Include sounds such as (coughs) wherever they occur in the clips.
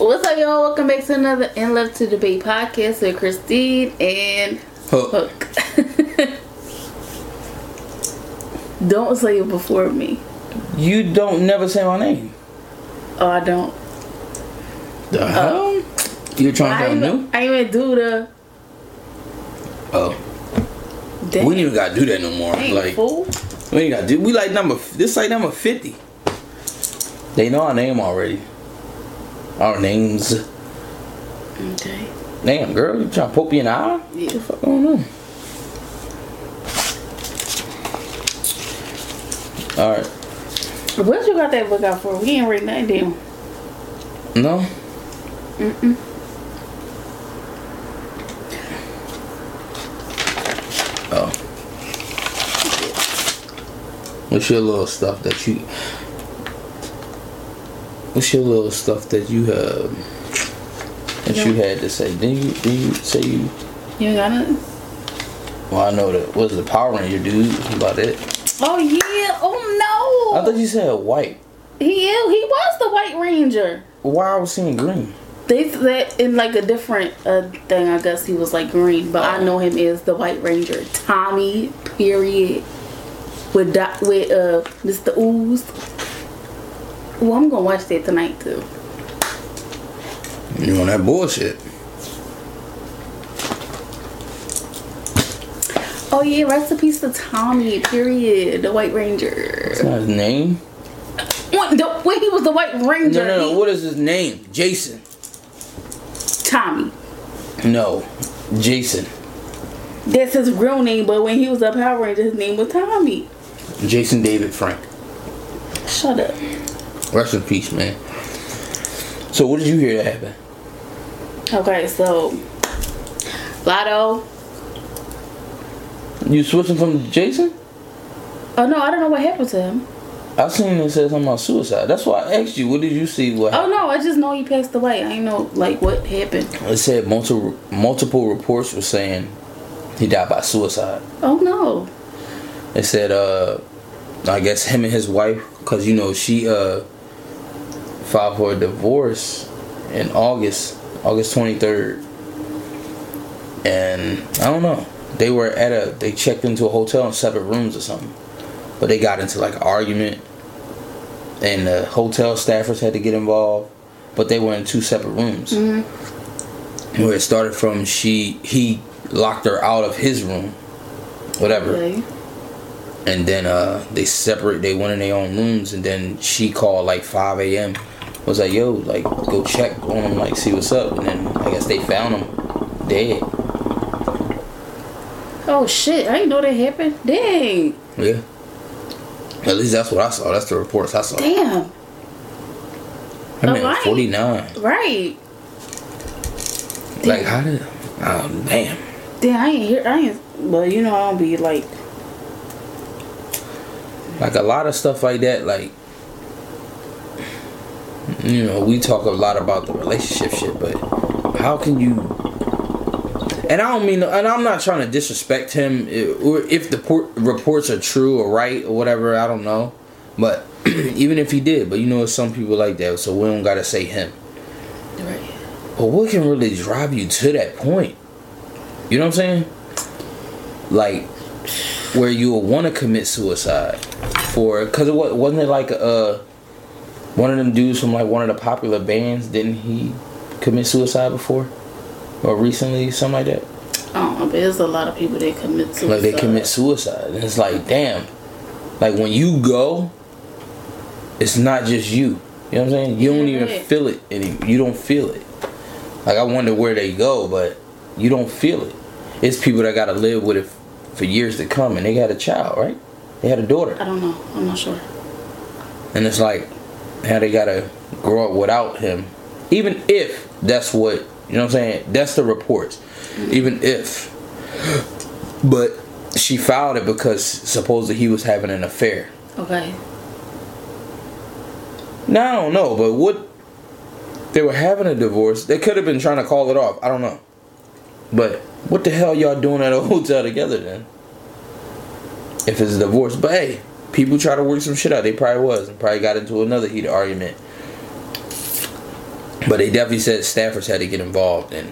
What's up, y'all? Welcome back to another In Love to Debate podcast with Christine and Hook. Hook. (laughs) don't say it before me. You don't never say my name. Oh, I don't. The uh, hell? You trying I to ain't, new? I ain't even do the. Oh, Damn. we ain't even gotta do that no more. Ain't Like fool. we ain't gotta do. We like number. This like number fifty. They know our name already. Our names. Okay. Damn, girl, you trying to poke me in the eye? Yeah. Fuck going on? All right. What you got that book out for? We ain't read nothing down. No. Mm-mm. Oh. What's your little stuff that you? What's your little stuff that you have? That you had to say? Didn't you? Did you say you? You got it. Well, I know that was the Power Ranger dude. About it. Oh, yeah. Oh, no! I thought you said white. he, is- he was the White Ranger. Why I was seeing green? They said in like a different uh, thing. I guess he was like green, but I know him as the White Ranger, Tommy. Period. With doc, with uh Mr. Ooze. Well, I'm gonna watch that tonight too. You on that bullshit? Oh yeah, rest in peace to Tommy. Period. The White Ranger. That's not his name. What? the, when he was the White Ranger, No, no, no. he- What is his name? Jason. Tommy. No, Jason. That's his real name, but when he was a Power Ranger, his name was Tommy. Jason David Frank. Shut up. Rest in peace, man. So, what did you hear that happen? Okay, so Latto. You switching from Jason? Oh no, I don't know what happened to him. I seen it said something about suicide. That's why I asked you. What did you see? What Oh no, I just know he passed away. I ain't know like what happened. it said? Multiple multiple reports were saying he died by suicide. Oh no. It said, uh, I guess him and his wife, cause you know she uh filed for a divorce in August, August twenty third, and I don't know. They were at a they checked into a hotel in separate rooms or something, but they got into like an argument, and the hotel staffers had to get involved, but they were in two separate rooms. Where it started from, she he locked her out of his room, whatever. Okay. and then uh they separate they went in their own rooms. And then she called like 5 a.m was like yo like go check on him like see what's up and then i guess they found him dead Oh shit, I didn't know that happened. Dang. yeah at least that's what i saw that's the reports i saw Damn. i mean Alright. 49 Right. like how did oh damn Damn, I ain't hear I ain't well, you know I don't be like like a lot of stuff like that like you know we talk a lot about the relationship shit but how can you and i don't mean and i'm not trying to disrespect him. If the por- reports are true or right or whatever i don't know. But (clears throat) even if he did but you know some people like that so we don't gotta say him. Right. but what can really drive you to that point? You know what i'm saying? Like where you will want to commit suicide for because it wasn't it like uh one of them dudes from like one of the popular bands didn't he commit suicide before? Or recently something like that? I but there's a lot of people that commit suicide. like they commit suicide. and it's like damn. Like when you go it's not just you. You know what i'm saying? You don't even feel it anymore you don't feel it. Like i wonder where they go but you don't feel it. It's people that gotta live with it for years to come and they got a child right? They had a daughter. I don't know. I'm not sure. and it's like how they gotta grow up without him. Even if that's what you know what i'm saying? That's the reports. Even if. But she filed it because supposedly he was having an affair. Okay. now i don't know but what they were having a divorce. They could have been trying to call it off. I don't know. But what the hell y'all doing at a (laughs) hotel together then? If it's a divorce but hey people try to work some shit out they probably was and probably got into another heated argument But they definitely said staffers had to get involved and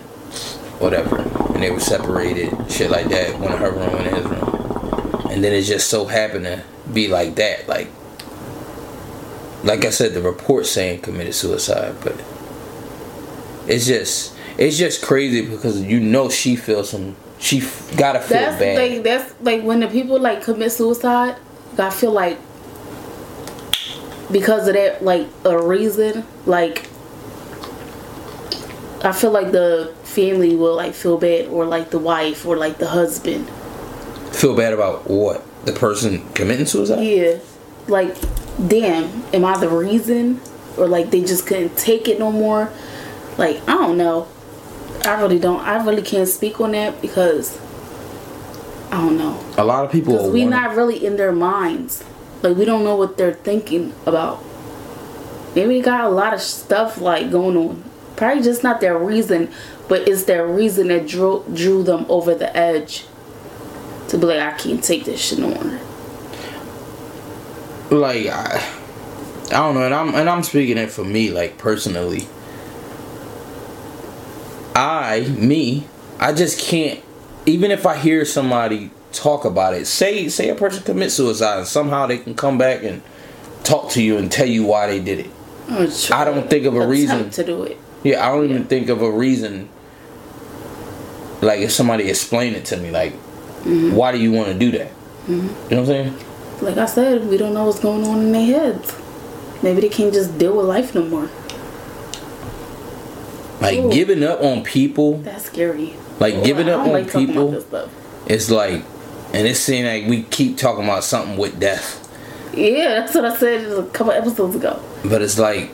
whatever, and they were separated, shit like that. One in her room, one in his room, and then it just so happened to be like that. Like, like I said, the report saying committed suicide, but it's just it's just crazy because you know she feels some. She f- gotta feel That's bad. like that's like when the people like commit suicide. I feel like because of that, like a reason, like I feel like the family will like feel bad, or like the wife, or like the husband. feel bad about what the person committing suicide. Yeah, like damn, am I the reason, or like they just couldn't take it no more? Like I don't know. I really don't. I really can't speak on that because I don't know. A lot of people. Because we wanna- not really in their minds. Like we don't know what they're thinking about. Maybe they got a lot of stuff like going on. Probably just not their reason, but it's their reason that drew drew them over the edge. To be like, I can't take this shit no more. like I, I don't know, and I'm and I'm speaking it for me, like personally. I, me, I just can't. Even if I hear somebody talk about it, say say a person commits suicide, and somehow they can come back and talk to you and tell you why they did it. Oh, I don't think of a reason. to do it. Yeah, I don't even Yeah. think of a reason. Like if somebody explained it to me, like, mm-hmm. why do you want to do that? Mm-hmm. You know what I'm saying? Like I said, we don't know what's going on in their heads. Maybe they can't just deal with life no more. Like Ooh. giving up on people That's scary. Like giving up on like people. It's like, and it seems like we keep talking about something with death, Yeah, that's what I said a couple episodes ago. but it's like,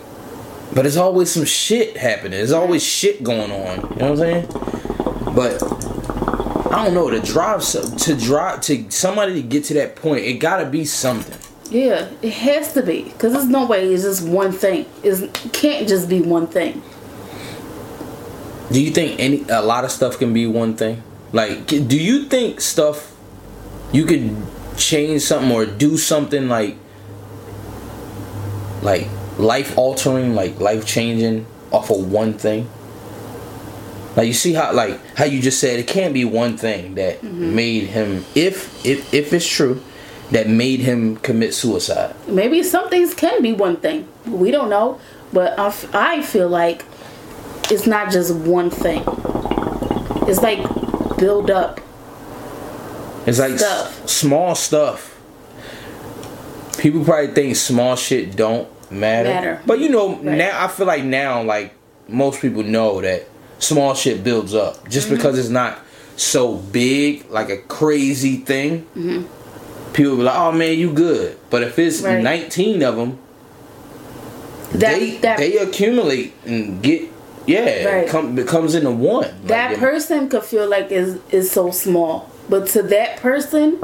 but it's always some shit happening. There's always shit going on. You know what I'm saying? But I don't know to drive to drive to somebody to get to that point. It gotta be something. Yeah, it has to be because there's no way it's just one thing. It's, it can't just be one thing. Do you think any a lot of stuff can be one thing? Like, do you think stuff you could change something or do something like like life altering, like life changing off of one thing? Like you see how like how you just said it can't be one thing that mm-hmm. made him if if if it's true that made him commit suicide. Maybe some things can be one thing. We don't know, but I, f- I feel like it's not just one thing. It's like build up. It's like s- Stuff. small stuff. People probably think small shit don't matter. Matter. But you know, Right. now I feel like now like most people know that small shit builds up. Just Mm-hmm. because it's not so big, like a crazy thing. Mm-hmm. People be like, "Oh man, you good." But if it's Right. 19 of them, That they that they accumulate and get yeah, Right. it comes into one. that Like, person could feel like is is so small, but to that person,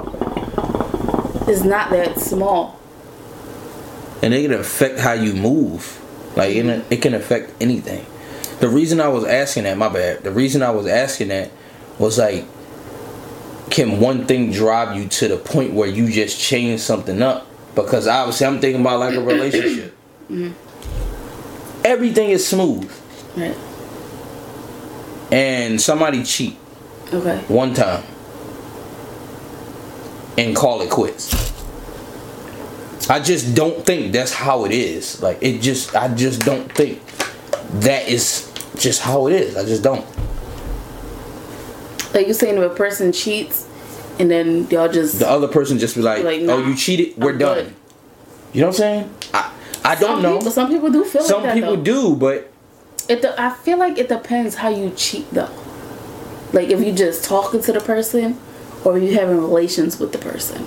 it's not that small. and it can affect how you move. Like it, it can affect anything. The reason I was asking that, my bad. The reason I was asking that was like, can one thing drive you to the point where you just change something up? Because obviously, I'm thinking about like a relationship. (coughs) Mm-hmm. Everything is smooth, Right. and somebody cheat Okay. one time and call it quits. I just don't think that's how it is. Like it just I just don't think that is just how it is. I just don't. Like you saying, if a person cheats, and then y'all just The other person just be like, Like, "Oh, you cheated. We're I'm done." good. You know what I'm saying? I I don't some know. People, some people do feel Some like that. Some people though. do, but It. de- I feel like it depends how you cheat though. Like if you just talking to the person, or you having relations with the person.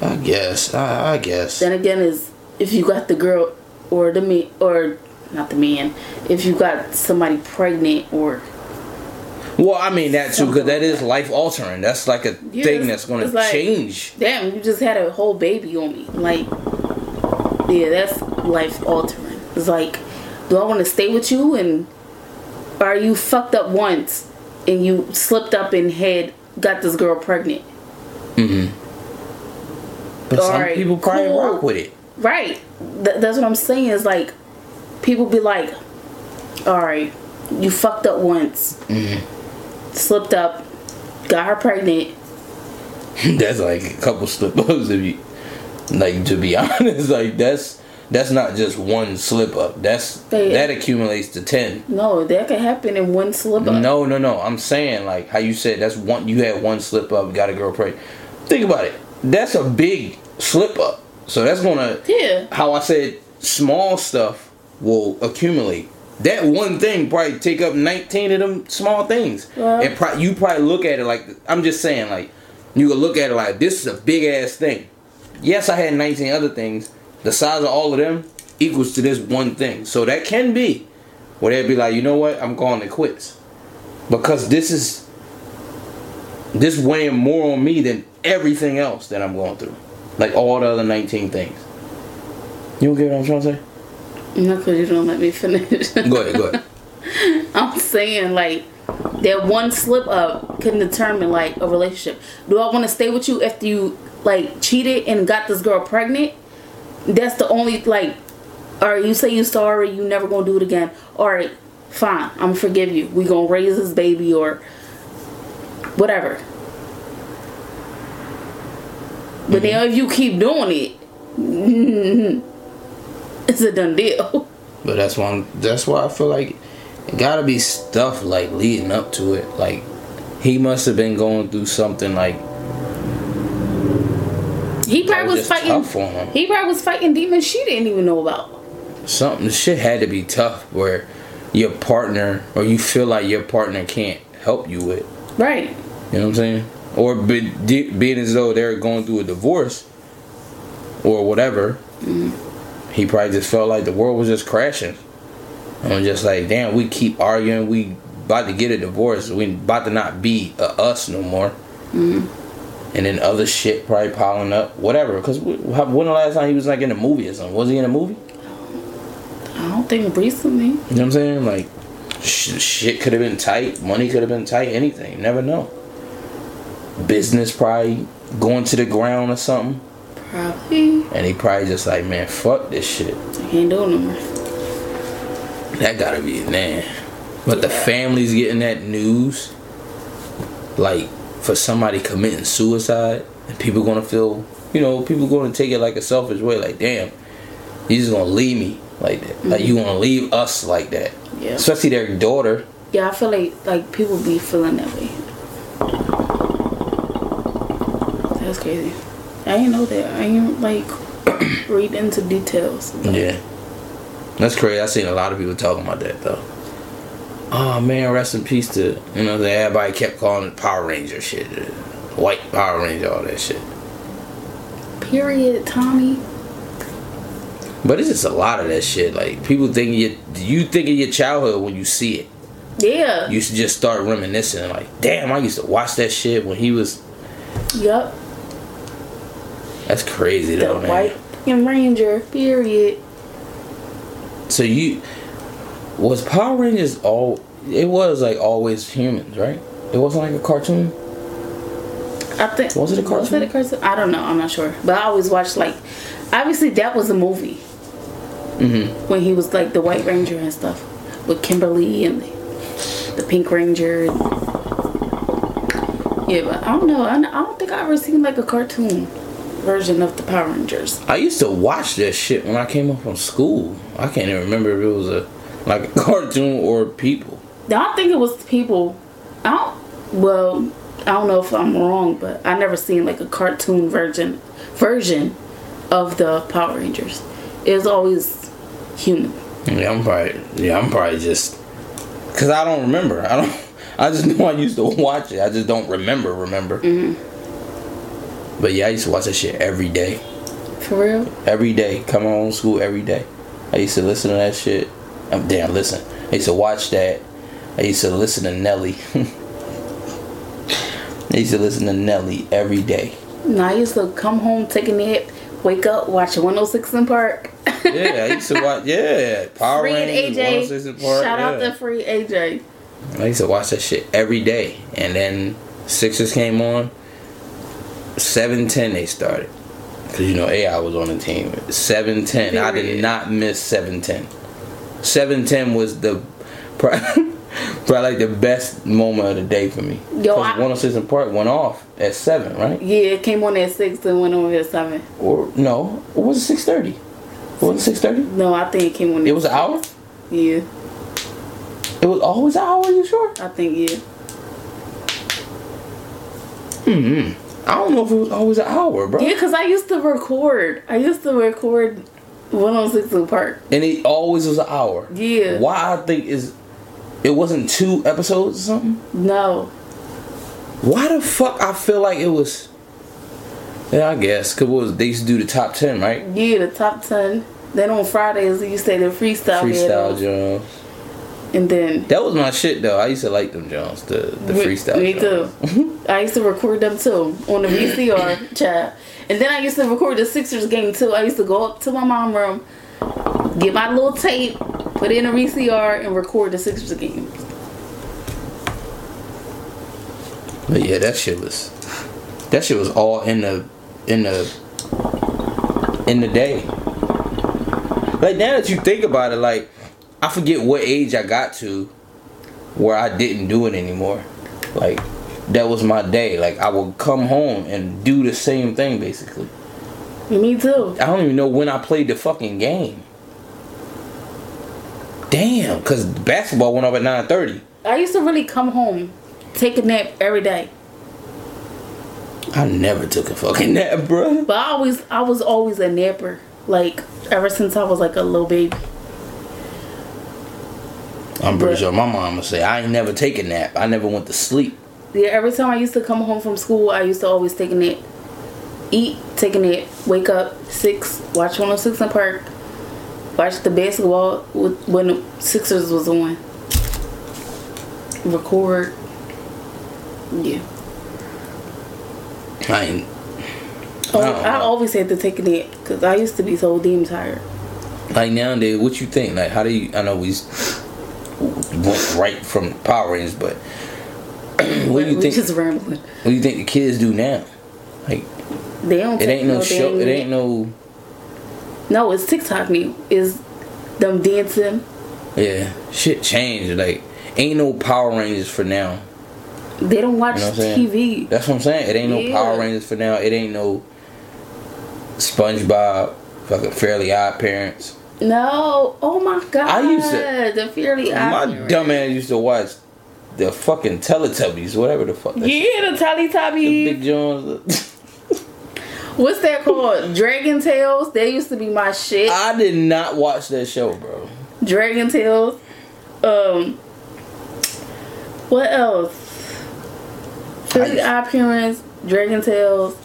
I guess. I, I guess. Then again, is if you got the girl or the me or not the man, if you got somebody pregnant or Well, I mean that too, because that is life altering. That's like a Yeah, thing that's going to like- change. damn, you just had a whole baby on me. Like, yeah, that's life altering. It's like, do I want to stay with you and are you fucked up once and you slipped up and had got this girl pregnant? Mm-hmm. But some Alright, people probably cool. rock with it. Right. Th- that's what I'm saying. Is like, people be like, all right, you fucked up once, mm-hmm. slipped up, got her pregnant. (laughs) that's like a couple slip ups if you like to be (laughs) honest like that's that's not just one slip up. That's They- that accumulates to 10 No, that can happen in one slip up. no no no. I'm saying like how you said that's one you had one slip up got a girl pregnant. Think about it. That's a big slip up. So that's gonna Yeah. how i said small stuff will accumulate. That one thing probably take up 19 of them small things. And pro- you probably look at it like i'm just saying like you could look at it like this is a big ass thing. Yes i had 19 other things the size of all of them equals to this one thing. So that can be where they'd be like you know what? I'm calling it quits. Because this is this weighing more on me than everything else that i'm going through. Like all the other 19 things. You don't get what i'm trying to say? No, because you don't let me finish. (laughs) go ahead go ahead. (laughs) I'm saying like that one slip up can determine like a relationship. Do I want to stay with you after you like cheated and got this girl pregnant? That's the only like. All right, you say you're sorry, you never gonna do it again. All right, fine, I'm gonna forgive you. We gonna raise this baby or whatever. But mm-hmm. now if you keep doing it, (laughs) it's a done deal. But that's why I'm, that's why I feel like it gotta be stuff like leading up to it. Like he must have been going through something like He probably was was fighting. tough for him. He probably was fighting demons she didn't even know about. Something shit had to be tough where your partner or you feel like your partner can't help you with. Right. You know what I'm saying? Or be, de- being as though they're going through a divorce or whatever. Mm-hmm. He probably just felt like the world was just crashing. And I'm just like, damn, we keep arguing. We about to get a divorce. We about to not be a us no more. Mm-hmm. And then other shit probably piling up. Whatever. Because when the last time he was like in a movie or something? Was he in a movie? I don't think recently. You know what I'm saying? Like, sh- shit could have been tight. Money could have been tight. Anything. You never know. Business probably going to the ground or something. Probably. And he probably just like, man, fuck this shit. I can't do it no more. That gotta be it, man. But the family's getting that news. Like, for somebody committing suicide, and people gonna feel, you know, people gonna take it like a selfish way. Like, damn, you just gonna leave me like that. Like, mm-hmm. you gonna leave us like that. Yeah. Especially their daughter. Yeah, I feel like like people be feeling that way. That's crazy. I didn't know that. I didn't like (coughs) read into details. Yeah. That's crazy. I seen a lot of people talking about that though. Oh man, rest in peace to you know that everybody kept calling it Power Ranger shit. White Power Ranger, all that shit. Period, Tommy. But it's just a lot of that shit. Like people think you you think of your childhood when you see it. Yeah. You should just start reminiscing. Like, damn, I used to watch that shit when he was. Yup. That's crazy The though, man. white and ranger. Period. So you was Power Rangers all? It was like always humans, right? It wasn't like a cartoon. I think Was it a Was cartoon? it a cartoon? I don't know. I'm not sure. But I always watched like, obviously that was a movie Mm-hmm. when he was like the White Ranger and stuff with Kimberly and the, the Pink Ranger. Yeah, but I don't know. I, I don't think I ever seen like a cartoon version of the Power Rangers. I used to watch that shit when I came up from school. I can't even remember if it was a like a (laughs) cartoon or people. I don't think it was people. I don't. Well, I don't know if I'm wrong, but I never seen like a cartoon version version of the Power Rangers. It was always human. Yeah, I'm probably yeah, I'm probably just because I don't remember. I don't. (laughs) I just know I used to (laughs) watch it. I just don't remember. Remember. Mm-hmm. But yeah, I used to watch that shit every day. For real? Every day, come home from school every day. I used to listen to that shit. I'm damn listen. I used to watch that. I used to listen to Nelly. (laughs) I used to listen to Nelly every day. No, I used to come home, take a nap, wake up, watch 106 in Park. Yeah, I used to watch. (laughs) Yeah, Power Free Rangers, AJ. 106 in Park, Shout out yeah. to Free AJ. I used to watch that shit every day, and then Sixers came on. Seven ten they started, cause you know AI was on the team. Seven ten, I did not miss seven ten. Seven ten was the Probably, (laughs) probably like the best moment of the day for me. Yo, I- 106 in Park went off at seven, right? Yeah, it came on at six and went on at seven. Or no, or was it six thirty? Was it six thirty? No, I think it came on. It was an hour. Yeah, It was always an hour. You sure? I think yeah. Hmm. I don't know if it was always an hour, bro. Yeah, cause I used to record. I used to record 106 in Park. And it always was an hour. Yeah. Why I think is it wasn't two episodes or something? No, Why the fuck I feel like it was? Yeah, I guess because was they used to do the top ten, right? yeah, the top ten. Then on Fridays you say the freestyle, Freestyle videos. And then That was my shit though. I used to like them Jones, the the freestyle. Me too. I used to record them too on the (laughs) VCR chat, and then I used to record the Sixers game too. I used to go up to my mom room, get my little tape, put it in a VCR, and record the Sixers game. But yeah, that shit was that shit was all in the in the in the day. Like now that you think about it, like I forget what age I got to where I didn't do it anymore. Like that was my day. Like I would come home and do the same thing basically. Me too. I don't even know when I played the fucking game. Damn, cause basketball went off at nine thirty. I used to really come home, take a nap every day. I never took a fucking nap, bro. But I always, I was always a napper. Like ever since I was like a little baby. I'm pretty But- sure my mom would say I ain't never take a nap. I never went to sleep. Yeah, every time I used to come home from school, I used to always take a nap. Eat, take a nap, wake up, six, watch 106 in Park, watch the basketball with, when the Sixers was on. Record. Yeah. I ain't. Oh, I I always had to take a nap because I used to be so damn tired. Like nowadays, what you think? Like, how do you? I know we right from Power Rangers, but (clears throat) what do you think? just rambling. What do you think the kids do now? Like, They don't. it ain't no show. It ain't no. No, it's TikTok now. Is them dancing? Yeah, shit changed. Like, ain't no Power Rangers for now. They don't watch You know what I'm saying? TV. That's what I'm saying. It ain't no Yeah. Power Rangers for now. It ain't no SpongeBob, fucking Fairly Odd Parents. No. Oh my god. I used to- the Fairly My Odd dumb ass used to watch the fucking Teletubbies, whatever the fuck. Yeah, the Teletubbies. the. Big Jones. (laughs) What's that called? Dragon Tales. They used to be my shit. I did not watch that show, bro. Dragon Tales. Um. What else? Fairly Odd Parents. Dragon Tales.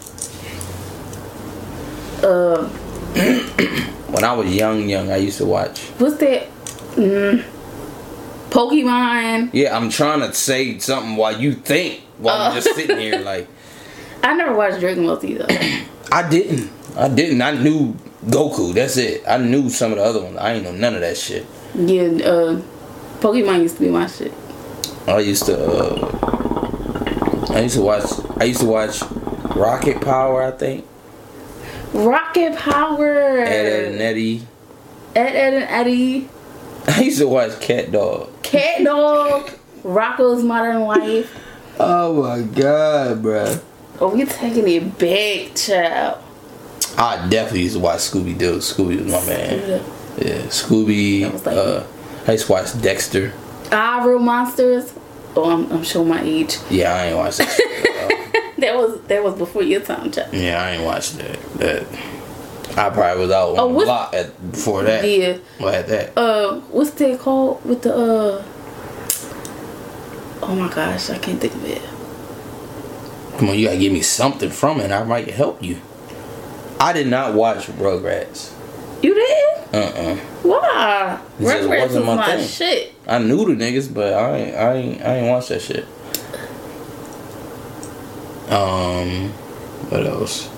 Uh, (clears throat) When I was young, young, I used to watch. what's that? Mm, Pokemon. Yeah, I'm trying to say something while you think while I'm Oh. just sitting here. (laughs) Like I never watched Dragon Ball Z though. (clears throat) I didn't, I didn't. I knew Goku. That's it. I knew some of the other ones. I ain't know none of that shit. yeah, uh, Pokemon used to be my shit. I used to. Uh, I used to watch. I used to watch Rocket Power. I think Rocket Power. Ed, Edd n Eddy. Ed, Edd n Eddy. (laughs) I used to watch Cat Dog. Cat Dog. Rocko's Modern Life. Oh my god, bruh. Oh, we taking it back, child. I definitely used to watch Scooby Doo. Scooby was my man. Yeah, Scooby. Was like- uh, I used to watch Dexter. Ah, Real Monsters. Oh, I'm, I'm showing my age. Yeah, I ain't watched that. (laughs) (laughs) That was that was before your time, child. yeah, I ain't watched that. That I probably was out on Oh, the block at before that. Yeah. Well, at that. Uh, what's that called with the uh? Oh my gosh, I can't think of it. Come on, you gotta give me something from it. and I might help you. I did not watch Rugrats. You did? Uh uh Why? Rugrats wasn't my my thing. shit. I knew the niggas, but I ain't, I ain't, I ain't watch that shit. Um, what else?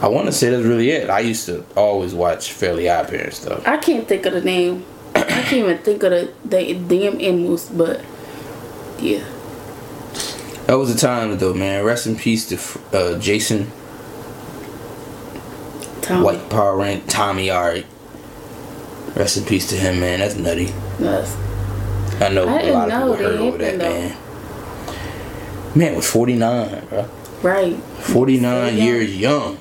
I want to say that's really it. I used to always watch Fairly Odd Parents stuff. I can't think of the name. I can't even think of the, the damn animals, but yeah. That was the time though, man. Rest in peace to uh, Jason Tom. White Power Rank Tommy. Alright. Rest in peace to him, man. That's nutty. Yes. I know I a lot of know people they over that happened, man. Man was 49, bro. Right. 49 young. years young.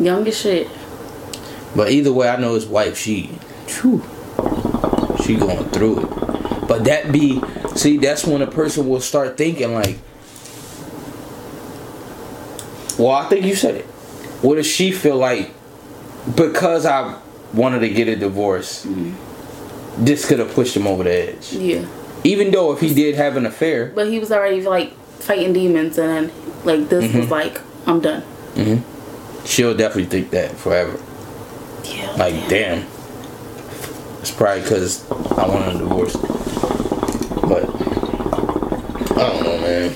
Young as shit. But either way, I know his wife, she, whew, she going through it. But that be, see, that's when a person will start thinking like, well, I think you said it. What does she feel like? Because I wanted to get a divorce, mm-hmm. this could have pushed him over the edge. Yeah. Even though if he did have an affair, But he was already like fighting demons and then like this Mm-hmm. was like, I'm done. she'll definitely think that forever. Yeah. Like, damn. It's probably because I wanted a divorce. But, I don't know, man.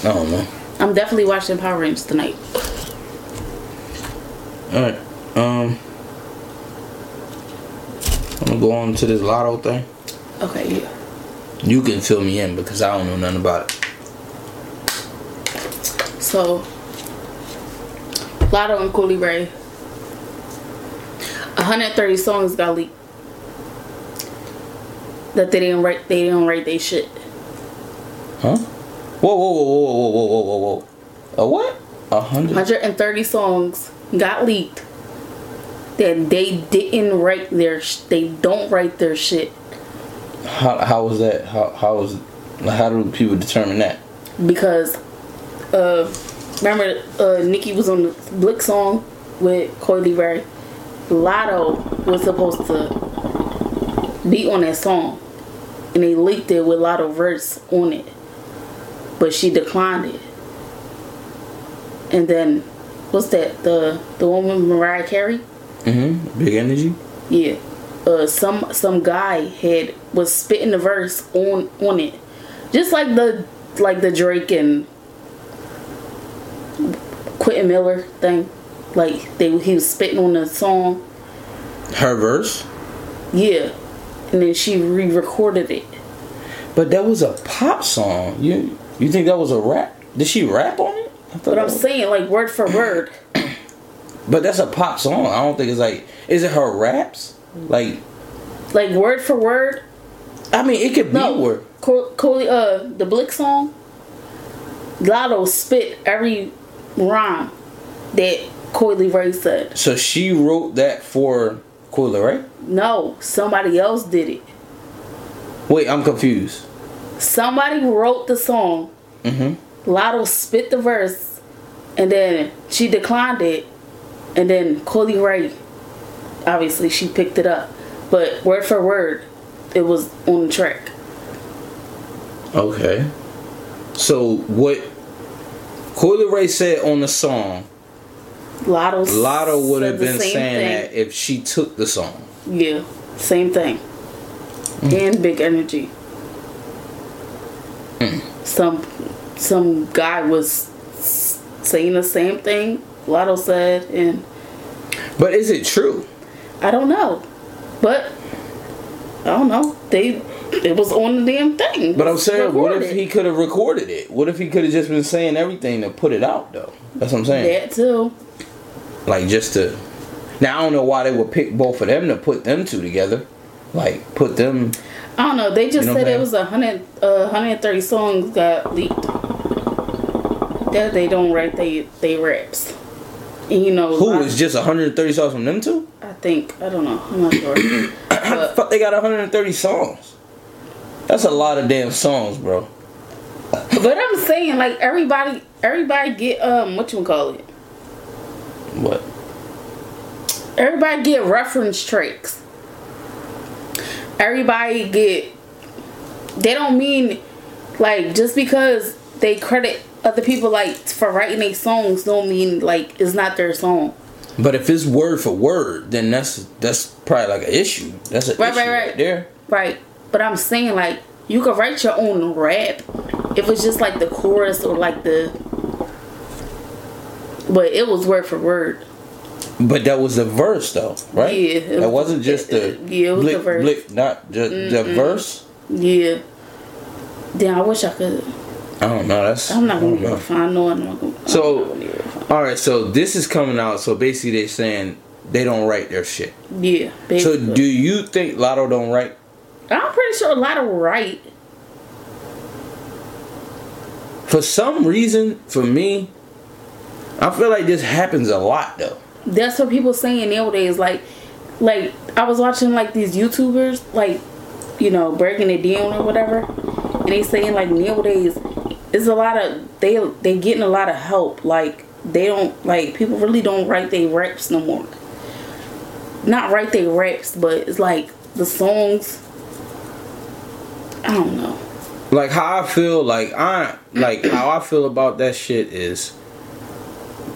I don't know. I'm definitely watching Power Rangers tonight. Alright. Um, I'm gonna go on to this Latto thing. Okay, yeah. You can fill me in because I don't know nothing about it. So Latto and Coi Leray. 130 songs got leaked. That they didn't write they didn't write they shit. Huh? Whoa, whoa, whoa, whoa, whoa, whoa, whoa, whoa, whoa. A what? A hundred? 130 songs got leaked. That they didn't write their sh- they don't write their shit How, how was that? How, how was, how do people determine that? because uh remember uh Nicki was on the Blick song with Coi Leray. Latto was supposed to be on that song and they leaked it with Latto verse on it. But she declined it. And then what's that? The the with Mariah Carey? Mm-hmm. Big energy? Yeah. Uh some some guy had was spitting the verse on on it. Just like the like the Drake and Quentin Miller thing. Like they he was spitting on the song. Her verse? Yeah. And then she re-recorded it. But that was a pop song. You you think that was a rap? Did she rap on it? I thought But I'm was- saying like word for word. (coughs) But that's a pop song. I don't think it's like. Is it her raps? Like, Like word for word. I mean, it could be No. word. Co- Coley uh the Blick song. Latto spit every rhyme that Coi Leray said. So she wrote that for Coyle, right? No, somebody else did it. Wait, I'm confused. Somebody wrote the song. Mm-hmm. Latto spit the verse, and then she declined it, and then Coily Ray, obviously she picked it up, but word for word, it was on the track. Okay. So what Coi Leray said on the song, Latto. Latto would have been saying thing. that if she took the song. Yeah, same thing. Mm. And big energy. Mm. Some some guy was saying the same thing Latto said, and But is it true? I don't know, but I don't know. They it was on the damn thing. But I'm saying, what if he could have recorded it? What if he could have just been saying everything to put it out, though? That's what I'm saying. that too? Like just to. Now I don't know why they would pick both of them to put them two together. Like put them. I don't know. They just You know said it was a hundred, uh, hundred and thirty songs got leaked. That they don't write they they raps. And you know, Who is just 130 songs from them two? I think I don't know. I'm not sure. (coughs) How the but fuck they got 130 songs? That's a lot of damn songs, bro. but I'm saying like everybody everybody get um what you call it? What? Everybody get reference tracks. Everybody get. They don't mean like just because they credit other people like for writing their songs don't mean like it's not their song. But if it's word for word, then that's that's probably like an issue. That's an Right, issue right, right, right. there. Right. But I'm saying like you could write your own rap if it's just like the chorus or like the but it was word for word. But that was the verse, though, right? Yeah, it That was- wasn't just the yeah, it was the blick, verse. blick, not just the verse. Yeah. Damn, I wish I could I don't know. That's I'm not gonna don't be able know. find no I'm not gonna I'm So- not gonna be able to find- All right, so this is coming out. So basically, they're saying they don't write their shit. Yeah, So do you think Latto don't write I'm pretty sure a lot of right. For some reason, for me, I feel like this happens a lot though. That's what people saying nowadays. Like, like I was watching like these YouTubers, like, you know, breaking it down or whatever, and they saying like nowadays, it's a lot of they they getting a lot of help. Like they don't like people really don't write their raps no more. Not write their raps, but it's like the songs. I don't know. Like how I feel, like I like how I feel about that shit is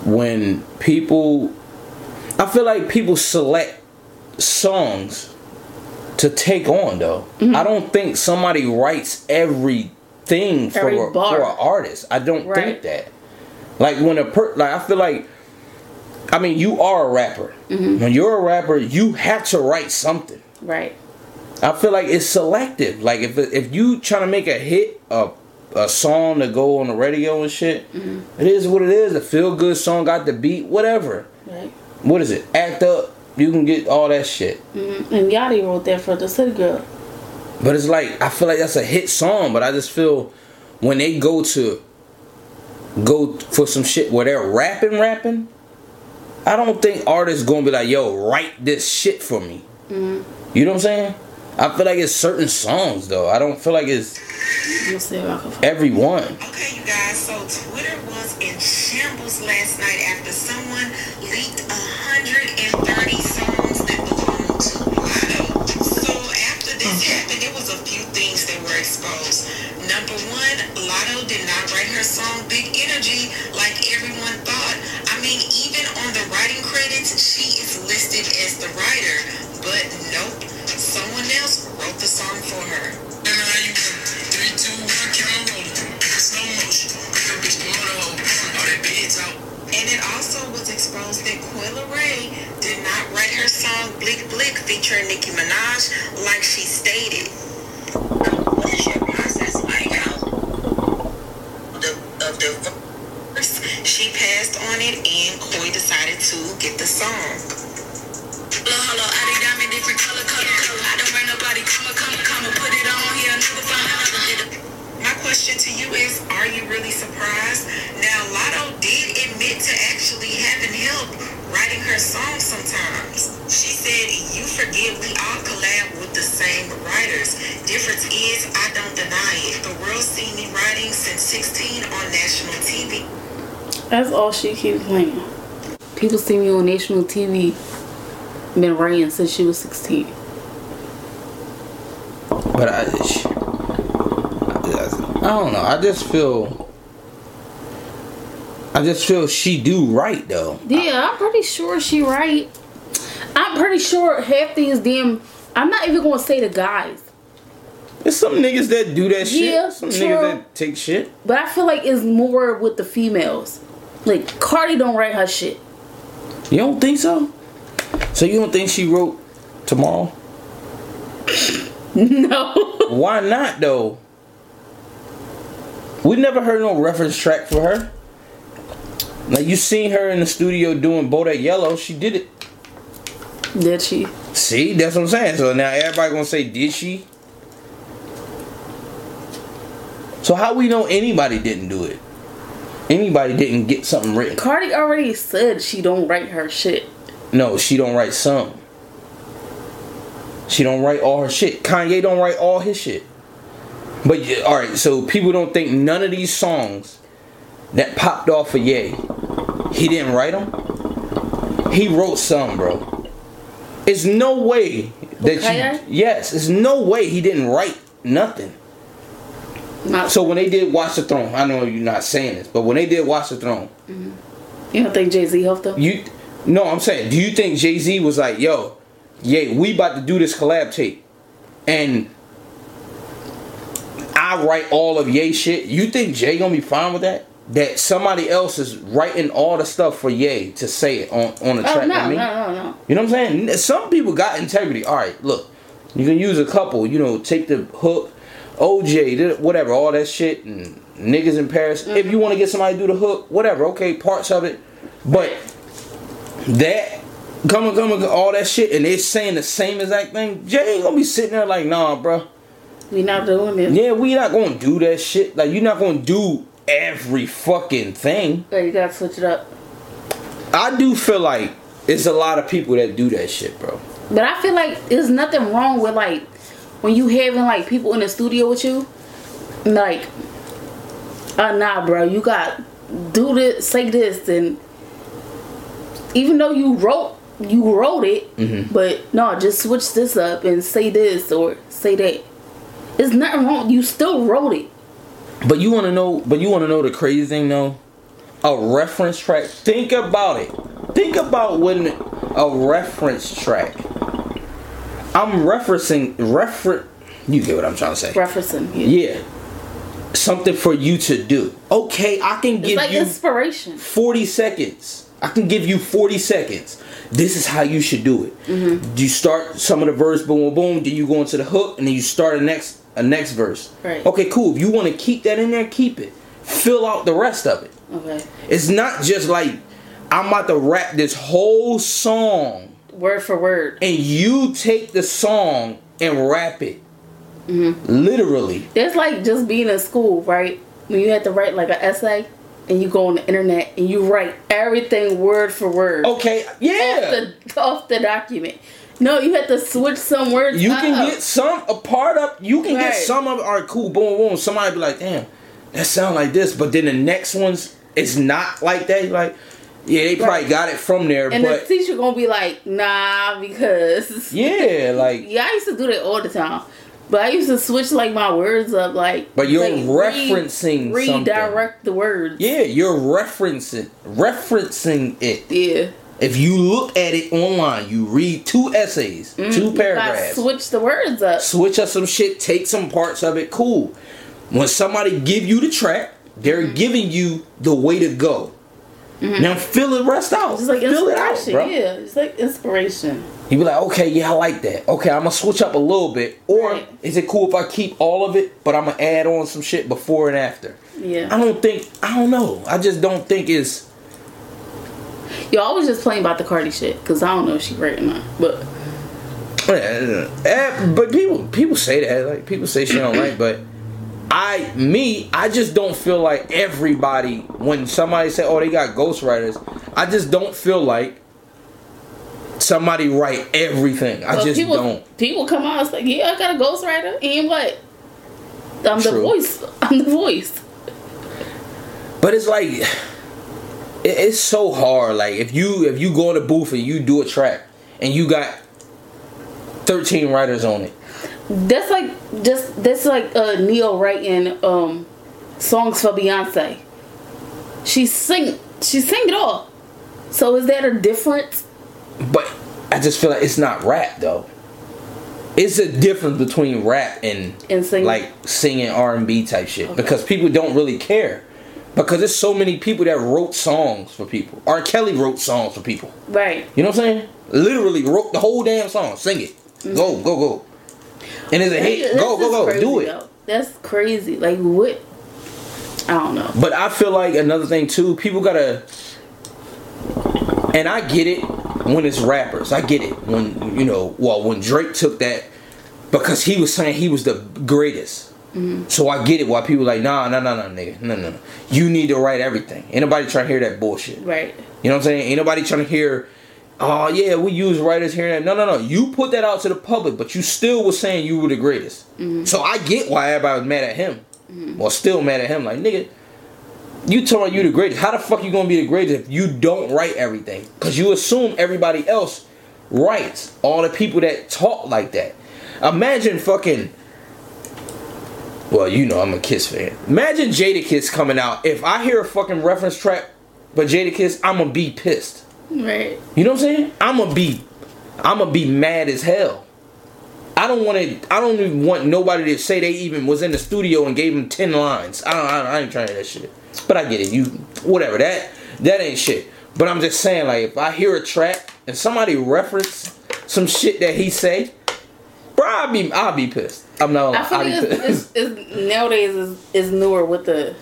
when people I feel like people select songs to take on though. Mm-hmm. I don't think somebody writes everything for Every a, for an artist. I don't Right. think that. Like when a per like I feel like I mean you are a rapper. Mm-hmm. When you're a rapper, you have to write something. Right. I feel like it's selective. Like if if you trying to make a hit, a a song to go on the radio and shit, it is what it is. A feel good song got the beat, whatever. Right. What is it? Act up. You can get all that shit. Mhm. And Yachty wrote that for the City Girl. But it's like I feel like that's a hit song. But I just feel when they go to go for some shit where they're rapping, rapping. I don't think artists gonna be like, "Yo, write this shit for me." You know what I'm saying? I feel like it's certain songs though. I don't feel like it's You'll see if I can find everyone. Okay, you guys, so Twitter was in shambles last night after someone leaked 130 songs that belong to Latto. So after this happened, it was a few things that were exposed. Number one, Latto did not write her song Big Energy like everyone thought. I mean, even on the writing credits, she is listed as the writer. But nope, someone else wrote the song for her. Three, two, one, camera rolling. Slow motion. Your bitch promoter hoe. All that bids out. And it also was exposed that Coi Leray did not write her song Blick Blick featuring Nicki Minaj like she stated. What is your process like out the, of the verse? She passed on it and Coi decided to get the song. Hello, hello, I did diamond different color, color, color. I don't write nobody, come come come put it on here. Never find another. My question to you is, are you really surprised? Now, Latto did admit to actually having help writing her songs sometimes. She said, you forget we all collab with the same writers. Difference is, I don't deny it. The world seen me writing since 16 on national TV. That's all she keeps playing. People see me on national TV. Been writing since she was 16. But I, I don't know. I just feel. I just feel she do right though. Yeah, I'm pretty sure she right. I'm pretty sure half these damn. I'm not even gonna say the guys, There's some niggas that do that shit. Yeah, some true. niggas that take shit. but I feel like it's more with the females. Like Cardi don't write her shit. You don't think so? So you don't think she wrote tomorrow? (laughs) No. Why not though? We never heard no reference track for her. Like you seen her in the studio doing Bodak Yellow, she did it. Did she? See, that's what I'm saying. So now everybody gonna say, did she? So how we know anybody didn't do it? Anybody didn't get something written? Cardi already said she don't write her shit. No, she don't write some. She don't write all her shit. Kanye don't write all his shit. But all right, so people don't think none of these songs that popped off of Ye, he didn't write them. He wrote some, bro. It's no way that Kanye? you. Yes, it's no way he didn't write nothing. Not, So when they did Watch the Throne, I know you're not saying this, but when they did Watch the Throne, mm-hmm. you don't think Jay Z helped them? you no, I'm saying, do you think Jay Z was like, yo, yeah, we about to do this collab tape, and I write all of Ye shit? You think Jay gonna be fine with that? That somebody else is writing all the stuff for Ye to say it on on the Oh track no, with no, me? no, no. You know what I'm saying? Some people got integrity. All right, look, you can use a couple. You know, take the hook, OJ, whatever, all that shit, and niggas in Paris. If mm-hmm. you want to get somebody to do the hook, whatever, okay, parts of it. But that coming, coming, all that shit, and they're saying the same exact thing. Jay ain't gonna be sitting there like, nah, bro. We not doing it. Yeah, we not gonna do that shit. Like, you're not gonna do every fucking thing. Yeah, you gotta switch it up. I do feel like it's a lot of people that do that shit, bro. But I feel like there's nothing wrong with like when you having like people in the studio with you, like, uh, nah, bro, you got do this, say this, and even though you wrote you wrote it, Mm-hmm. but no, just switch this up and say this or say that. There's nothing wrong. You still wrote it. But you wanna know but you wanna know the crazy thing though? A reference track. Think about it. Think about when a reference track. I'm referencing refer you get what I'm trying to say. Referencing. Yeah. Yeah. Something for you to do. Okay, I can It's give like you inspiration. 40 seconds. I can give you 40 seconds. This is how you should do it. Mm-hmm. You start some of the verse, boom, boom, boom. Then you go into the hook, and then you start a next a next verse. Right. Okay, cool. If you want to keep that in there, keep it. Fill out the rest of it. Okay. It's not just like I'm about to rap this whole song, Word for word. and you take the song and rap it. Mm-hmm. Literally. It's like just being in school, right? When you have to write like an essay and you go on the internet and you write everything word for word Okay. Yeah. off, the, off the document. No, you have to switch some words. You up. can get some a part of you can get some of right, cool, boom, boom. Somebody be like, damn, that sound like this, but then the next one's it's not like that. Like, yeah, they probably Right. got it from there, and the but teacher gonna be like, nah, because yeah, like, (laughs) yeah, I used to do that all the time. But I used to switch like my words up, like. But you're like, referencing re- something. redirect the words. yeah, you're referencing referencing it. Yeah. If you look at it online, you read two essays, two Mm, gotta paragraphs. switch the words up. switch up some shit, take some parts of it, cool. When somebody give you the track, they're Mm-hmm. giving you the way to go. Now fill the rest out. It's like fill it inspiration. out, bro. yeah, it's like inspiration. You be like, okay, yeah, I like that. Okay, I'm gonna switch up a little bit. Or Right. is it cool if I keep all of it, but I'm gonna add on some shit before and after? Yeah. I don't think. I don't know. I just don't think it's. Yo, I was just playing about the Cardi shit because I don't know if she right or not. But Eh, but people people say that like people say she don't like but I me I just don't feel like everybody when somebody say oh they got ghostwriters I just don't feel like somebody write everything I just people, don't People come out and say, "Yeah, I got a ghostwriter," and what? I'm the voice. (laughs) I'm the voice. but it's like it, it's so hard like if you if you go in the booth and you do a track and you got 13 writers on it That's like just that's like uh, Ne-Yo writing um songs for Beyonce. She sing she sing it all. So is that a difference? But I just feel like it's not rap though. It's a difference between rap and, And singing. like singing R and B type shit because people don't really care because there's so many people that wrote songs for people. R. Kelly wrote songs for people. Right. You know what I'm saying? Literally wrote the whole damn song. Sing it. Mm-hmm. Go go go. And it's a hit. Go go go. crazy, Do it. though. That's crazy. Like what? I don't know. But I feel like another thing too, people gotta and I get it when it's rappers. I get it when you know, well, when Drake took that because he was saying he was the greatest. Mm-hmm. So I get it why people like, nah, nah, nah, nah, nigga, no, no, no. You need to write everything. Ain't nobody trying to hear that bullshit. Right. You know what I'm saying? Ain't nobody trying to hear, oh yeah, we use writers here and there. No, no, no. You put that out to the public, but you still was saying you were the greatest. Mm-hmm. So I get why everybody was mad at him. Mm-hmm. Well, still mad at him. Like, nigga, you telling you the greatest. How the fuck you gonna be the greatest if you don't write everything? Cause you assume everybody else writes. All the people that talk like that. Imagine fucking. Well, you know I'm a Kiss fan. Imagine Jadakiss coming out. If I hear a fucking reference track, but Jadakiss, I'm gonna be pissed. Right. You know what I'm saying? I'm gonna be, I'm gonna be mad as hell. I don't want to. I don't even want nobody to say they even was in the studio and gave him ten lines. I don't. I, don't, I ain't trying that shit. But I get it. You whatever that that ain't shit. But I'm just saying, like, if I hear a track and somebody reference some shit that he say, bro, I'll be I'll be pissed. I'm not. I feel like it's, it's, it's nowadays is is newer with the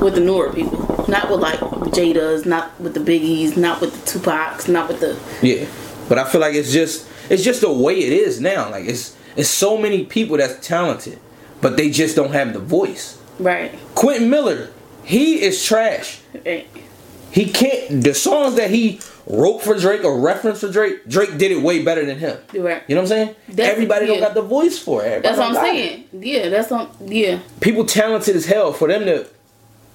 with the newer people, not with like Jada's, not with the Biggies, not with the Tupacs, not with the Yeah, but I feel like it's just it's just the way it is now. Like it's it's so many people that's talented, but they just don't have the voice. right. Quentin Miller, he is trash. He can't the songs that he wrote for Drake or referenced for Drake. Drake did it way better than him. Right. You know what I'm saying? That's- Everybody don't got the voice for it. Everybody That's what I'm saying. Yeah, that's on. Yeah, it. People talented as hell for them to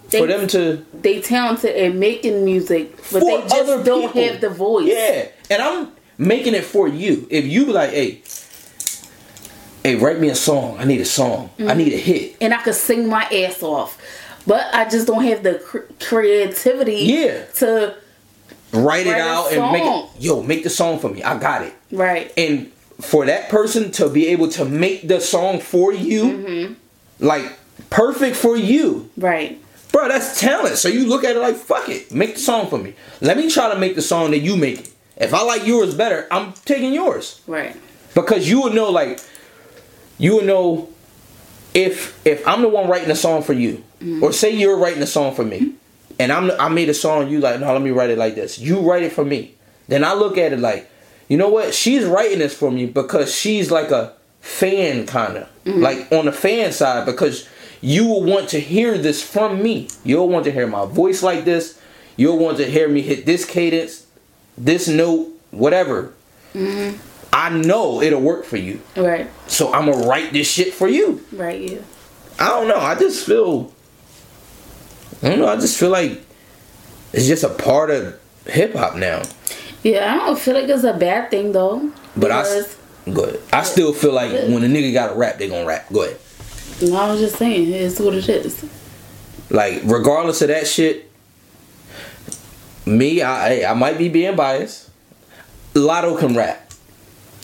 they, for them to they talented at making music, but they just don't people. have the voice. Yeah, and I'm making it for you. If you be like, hey, hey, write me a song. I need a song. Mm-hmm. I need a hit. and I could sing my ass off, but I just don't have the cr- creativity. Yeah. To Write it Write a out and make it. Yo, make the song for me. I got it. right. And for that person to be able to make the song for you, Mm-hmm. like perfect for you, Right. bro, that's talent. So you look at it like, fuck it, make the song for me. Let me try to make the song that you make. it. If I like yours better, I'm taking yours Right. because you would know, like, you would know if if I'm the one writing a song for you, Mm-hmm. or say you're writing a song for me, mm-hmm. and I'm I made a song, you like, no, let me write it like this. You write it for me. Then I look at it like, you know what? She's writing this for me because she's like a fan kind of mm-hmm. like on the fan side because you will want to hear this from me. You'll want to hear my voice like this. You'll want to hear me hit this cadence, this note, whatever. I know it'll work for you. Right. So I'm gonna write this shit for you. Right. Yeah. I don't know. I just feel. I don't know. I just feel like it's just a part of hip hop now. Yeah. I don't feel like it's a bad thing though. But I, because, s- go ahead. I still feel like when a nigga got a rap, they gonna rap. Go ahead. no, I was just saying it's what it is. Like regardless of that shit, me, I I might be being biased. Latto can rap.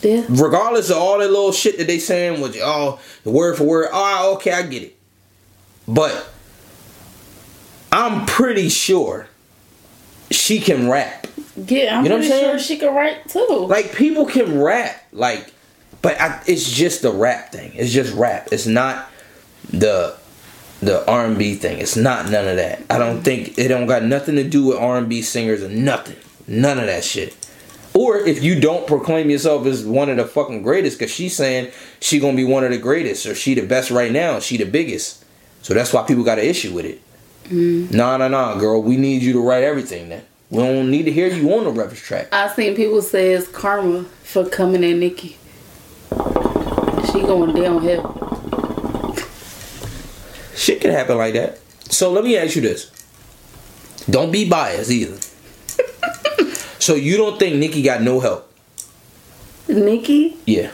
Yeah. regardless of all that little shit that they saying with oh the word for word oh okay i get it but i'm pretty sure she can rap. Yeah. I'm You know what I'm pretty saying? sure she can write too. like people can rap like but I, it's just the rap thing. It's just rap. It's not the the r&b thing. It's not none of that. I don't think it don't got nothing to do with r&b singers or nothing. None of that shit. Or if you don't proclaim yourself as one of the fucking greatest because she's saying she gonna be one of the greatest or she the best right now she the biggest. So that's why people got an issue with it Mm-hmm. nah nah nah girl we need you to write everything then we don't need to hear you on the reference track I seen people say it's karma for coming at Nicki. She going downhill. Shit can happen like that. So let me ask you this. Don't be biased either. (laughs) so you don't think Nicki got no help? Nicki? Yeah.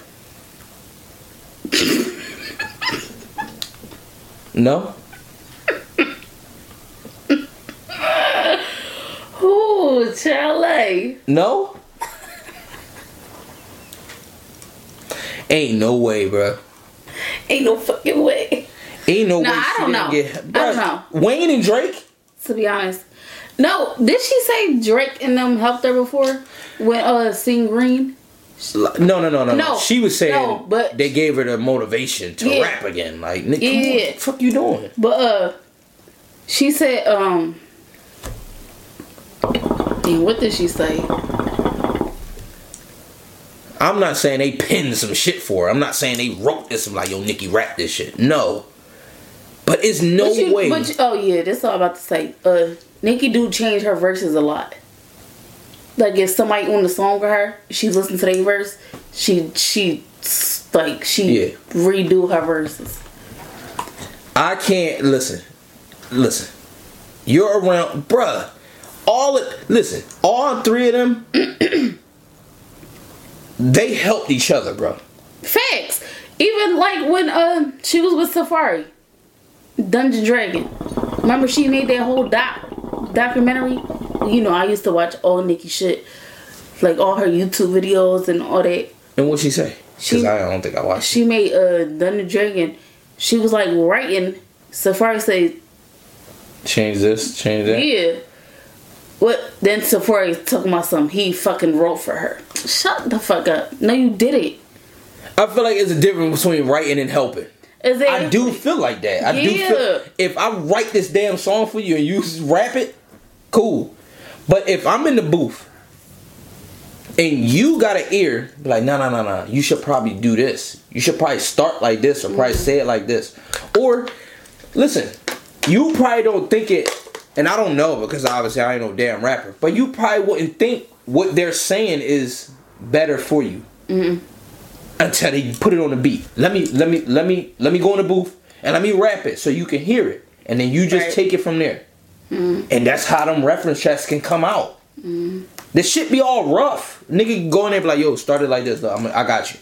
no? Ooh, Charlie. No? Ain't no way, bro. Ain't no fucking way. Ain't no Nah, way I she don't know. get. I don't Bruh, Wayne and Drake. To be honest. No, did she say Drake and them helped her before? When uh Seeing Green? No, no, no, no, no. She was saying no, but- they gave her the motivation to Yeah. rap again. Like, Nick, come on, Yeah. what the fuck you doing? But uh she said um what did she say? I'm not saying they pinned some shit for her. I'm not saying they wrote this. Like, yo, Nicki, rap this shit. No. But it's no But you- way. but you- oh yeah, that's all I'm about to say. Uh Nicki do change her verses a lot. Like if somebody on the song with her, she listens to their verse, she she like she Yeah. redo her verses. I can't listen. Listen. You're around, bruh. All it, listen. All three of them, (clears throat) they helped each other, bro. Facts. Even like when uh she was with Safaree, Dungeon Dragon. Remember she made that whole doc documentary. You know I used to watch all Nicki shit, like all her YouTube videos and all that. And what she say? She- Because I don't think I watched. She made uh Dungeon Dragon. She was like writing. Safaree said, Change this, change that. "Yeah." What? Then Safaree talking about some. He fucking wrote for her. Shut the fuck up. No, you did it. I feel like it's a difference between writing and helping. Exactly. I do feel like that. I do feel if I write this damn song for you and you rap it, cool. But if I'm in the booth and you got an ear, be like, no, no, no, no, you should probably do this. You should probably start like this or probably say it like this. Or listen, you probably don't think it, and I don't know because obviously I ain't no damn rapper, but you probably wouldn't think what they're saying is better for you until they put it on the beat. Let me let me let me let me go in the booth and let me rap it so you can hear it, and then you just Right. take it from there. Mm-hmm. And that's how them reference tracks can come out. Mm-hmm. This shit be all rough. Nigga go in there be like, yo, start it like this. Though. I'm, I got you.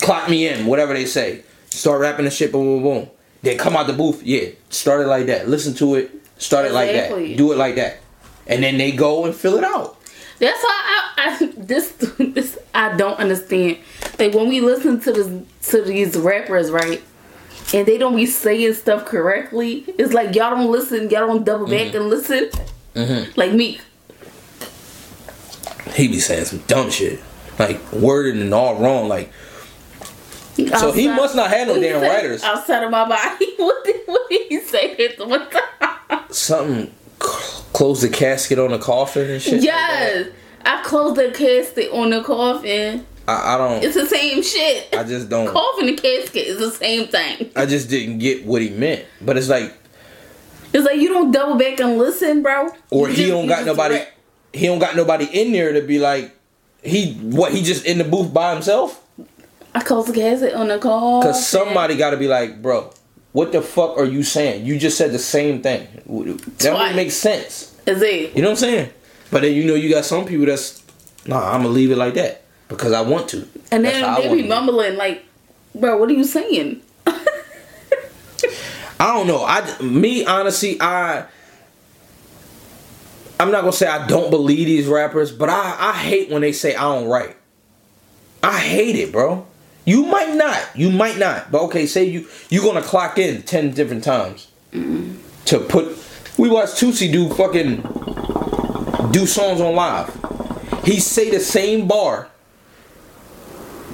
Clock me in, whatever they say. Start rapping the shit, boom, boom, boom. Then come out the booth, yeah. Start it like that. Listen to it. Start it like Exactly. that. Do it like that. And then they go and fill it out. That's why I, I (laughs) this this I don't understand. Like when we listen to this to these rappers, right? And they don't be saying stuff correctly. It's like y'all don't listen, y'all don't double back Mm-hmm. and listen. Like me. He be saying some dumb shit. Like worded and all wrong. Like So he must not have no (laughs) damn say? writers. Outside of my body. (laughs) What did, what did he say at the one time? something c- close the casket on the coffin and shit. like Yes. I closed the casket on the coffin. I, I don't. It's the same shit. I just don't. Coffin and casket is the same thing. I just didn't get what he meant. But it's like, It's like you don't double back and listen, bro. or You he just- don't got nobody. He don't got nobody in there to be like, he what? He just in the booth by himself. I closed the casket on the call. Cause somebody got to be like, bro, what the fuck are you saying? You just said the same thing. That Twice. wouldn't make sense. is it? You know what I'm saying? But then you know you got some people that's, nah, I'm gonna leave it like that because I want to. And then they be mumbling like, bro, what are you saying? I don't know. I me honestly, I I'm not gonna say I don't believe these rappers, but I I hate when they say I don't write. I hate it, bro. You might not. You might not. But okay, say you you're gonna clock in ten different times mm-hmm. to put. We watched Tootsie do fucking do songs on live. He say the same bar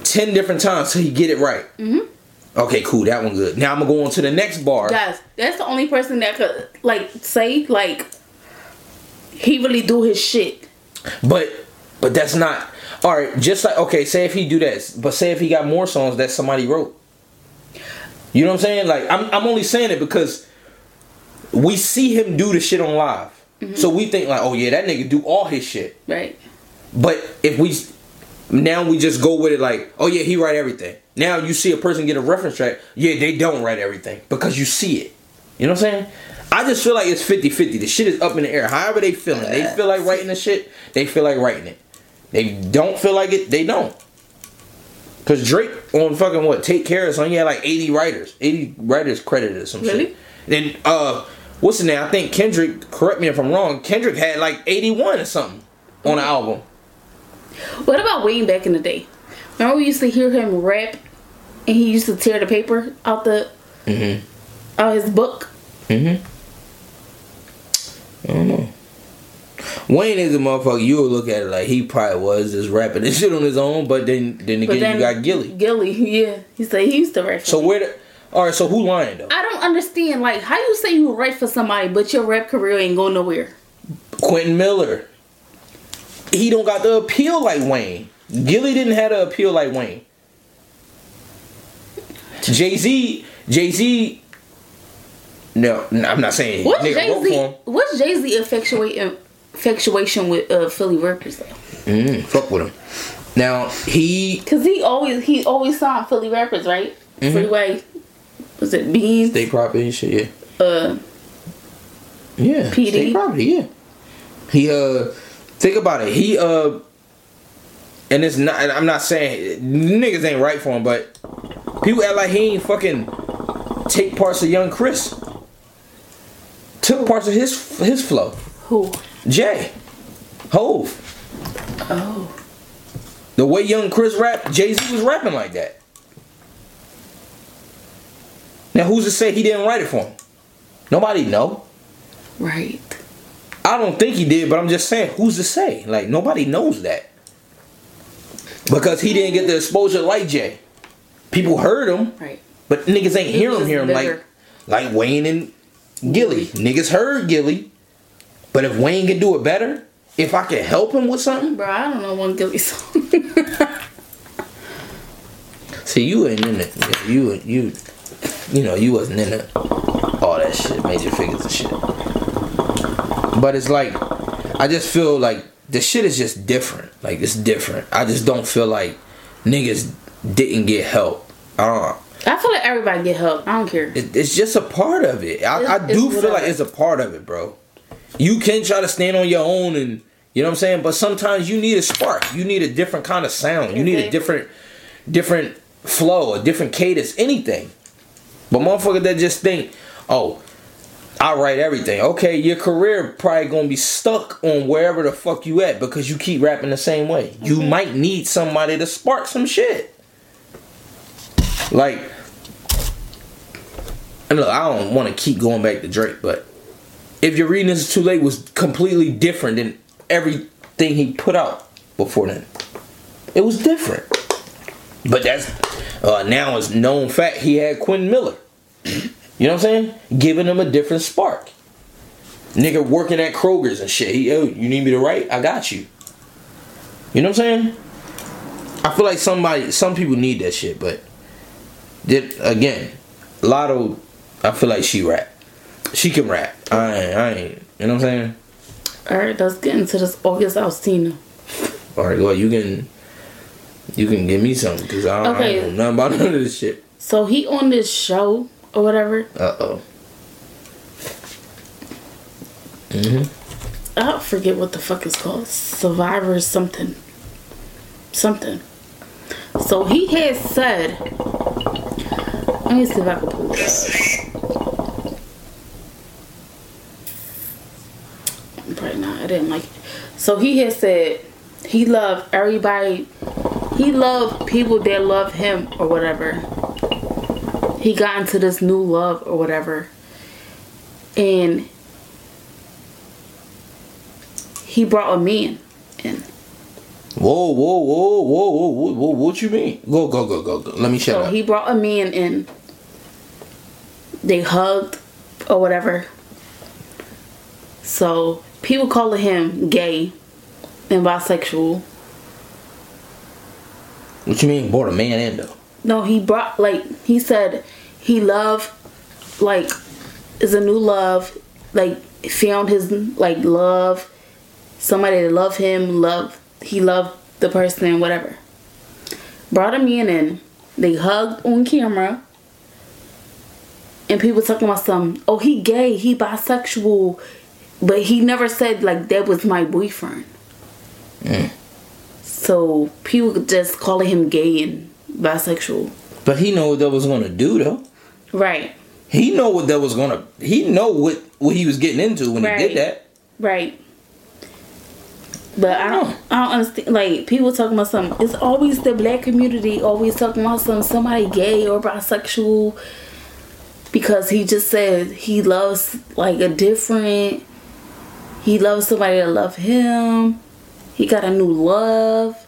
ten different times till he get it right. Mm-hmm. Okay, cool. That one good. Now I'm gonna go on to the next bar. Guys, that's the only person that could like say like he really do his shit. But but that's not all right. Just like okay, say if he do that, but say if he got more songs that somebody wrote. You know what I'm saying? Like I'm I'm only saying it because we see him do the shit on live, mm-hmm. so we think like, oh yeah, that nigga do all his shit. Right. But if we now we just go with it like, oh yeah, he write everything. Now you see a person get a reference track, yeah, they don't write everything because you see it. You know what I'm saying? I just feel like it's 50-50. The shit is up in the air. However they feeling. They feel like writing the shit, they feel like writing it. They don't feel like it, they don't. Cause Drake on fucking what? Take care of something. He had like 80 writers. 80 writers credited or some Really? shit. Then uh what's the name? I think Kendrick, correct me if I'm wrong, Kendrick had like 81 or something on the album. What about Wayne back in the day? Remember we used to hear him rap and he used to tear the paper out the Mm-hmm. out his book. Wayne is a motherfucker. You would look at it like he probably was just rapping this (laughs) shit on his own, but then then again then you got Gillie. Gillie, (laughs) yeah. He said he used to rap. for So me. where the all right? So who lying though? I don't understand like how you say you write for somebody but your rap career ain't going nowhere. Quentin Miller. He don't got the appeal like Wayne. Gillie didn't have the appeal like Wayne. Jay Z, Jay Z. No, no, I'm not saying What's nigga Jay Z? What's Jay Z infatuation infatuation with uh, Philly rappers though? Mm, fuck with him. Now he Cause he always he always signed Philly rappers, right? Mm-hmm. Freeway. Was it Beans? state property and shit. Yeah. uh, Yeah. Peedi. State property, yeah. He uh think about it. He uh and it's not and I'm not saying niggas ain't right for him, but people act like he ain't fucking take parts of young Chris. Took parts of his his flow. who? Jay. Hove. Oh, The way young Chris rapped, Jay-Z was rapping like that. Now who's to say he didn't write it for him? Nobody know. right. I don't think he did, but I'm just saying, who's to say? Like nobody knows that because he didn't get the exposure like Jay. People heard him, Right. But niggas ain't hear him hear him like like Wayne and Gillie. Niggas heard Gillie. But if Wayne can do it better, if I can help him with something, Bro, I don't know one Gillie song. see you ain't in it. You you you know you wasn't in it. All that shit, major figures and shit. But it's like I just feel like the shit is just different. Like it's different. I just don't feel like niggas didn't get help. I don't. I feel like everybody get help. I don't care. It, it's just a part of it. I, I do feel like it's a part of it, bro. You can try to stand on your own and you know what I'm saying, but sometimes you need a spark. You need a different kind of sound. You need a different different flow, a different cadence, anything. But motherfucker that just think, oh, I write everything. Okay, your career probably gonna be stuck on wherever the fuck you at because you keep rapping the same way. You might need somebody to spark some shit. Like, and look, I don't want to keep going back to Drake, but if you're reading this too late was completely different than everything he put out before then. It was different. But that's uh, now it's known fact he had Quentin Miller. You know what I'm saying? Giving him a different spark. Nigga working at Kroger's and shit. He, you need me to write? I got you. You know what I'm saying? I feel like somebody, some people need that shit, but did again, Latto, I feel like she rap. She can rap. I ain't, I ain't. You know what I'm saying? Alright, let's get into this August Alsina. All right, well, you can, you can give me something because I, don't- I don't know nothing about (laughs) none of this shit. So he on this show or whatever. Uh oh. Mhm. I forget what the fuck it's called. Survivor something. Something. So he had said let me see if I can pull it Probably not. I didn't like it. So he had said he loved everybody he loved people that love him or whatever. He got into this new love or whatever. And he brought a man in. Whoa, whoa, whoa, whoa, whoa, whoa, whoa, what you mean? Go, go, go, go, go. Let me shut So up. he brought a man in. They hugged or whatever. So people calling him gay and bisexual. what you mean, brought a man in though? No, he brought like he said he loved like is a new love like found his like love somebody that loved him love he loved the person whatever brought a man in they hugged on camera and people talking about some oh he gay he bisexual but he never said like that was my boyfriend mm. so people just calling him gay and bisexual But he know what that was gonna do though. right He know what that was gonna. He know what what he was getting into when he did that. Right. But I don't, I don't understand. Like people talking about something. It's always the black community always talking about some somebody gay or bisexual because he just said he loves like a different. He loves somebody that love him. He got a new love.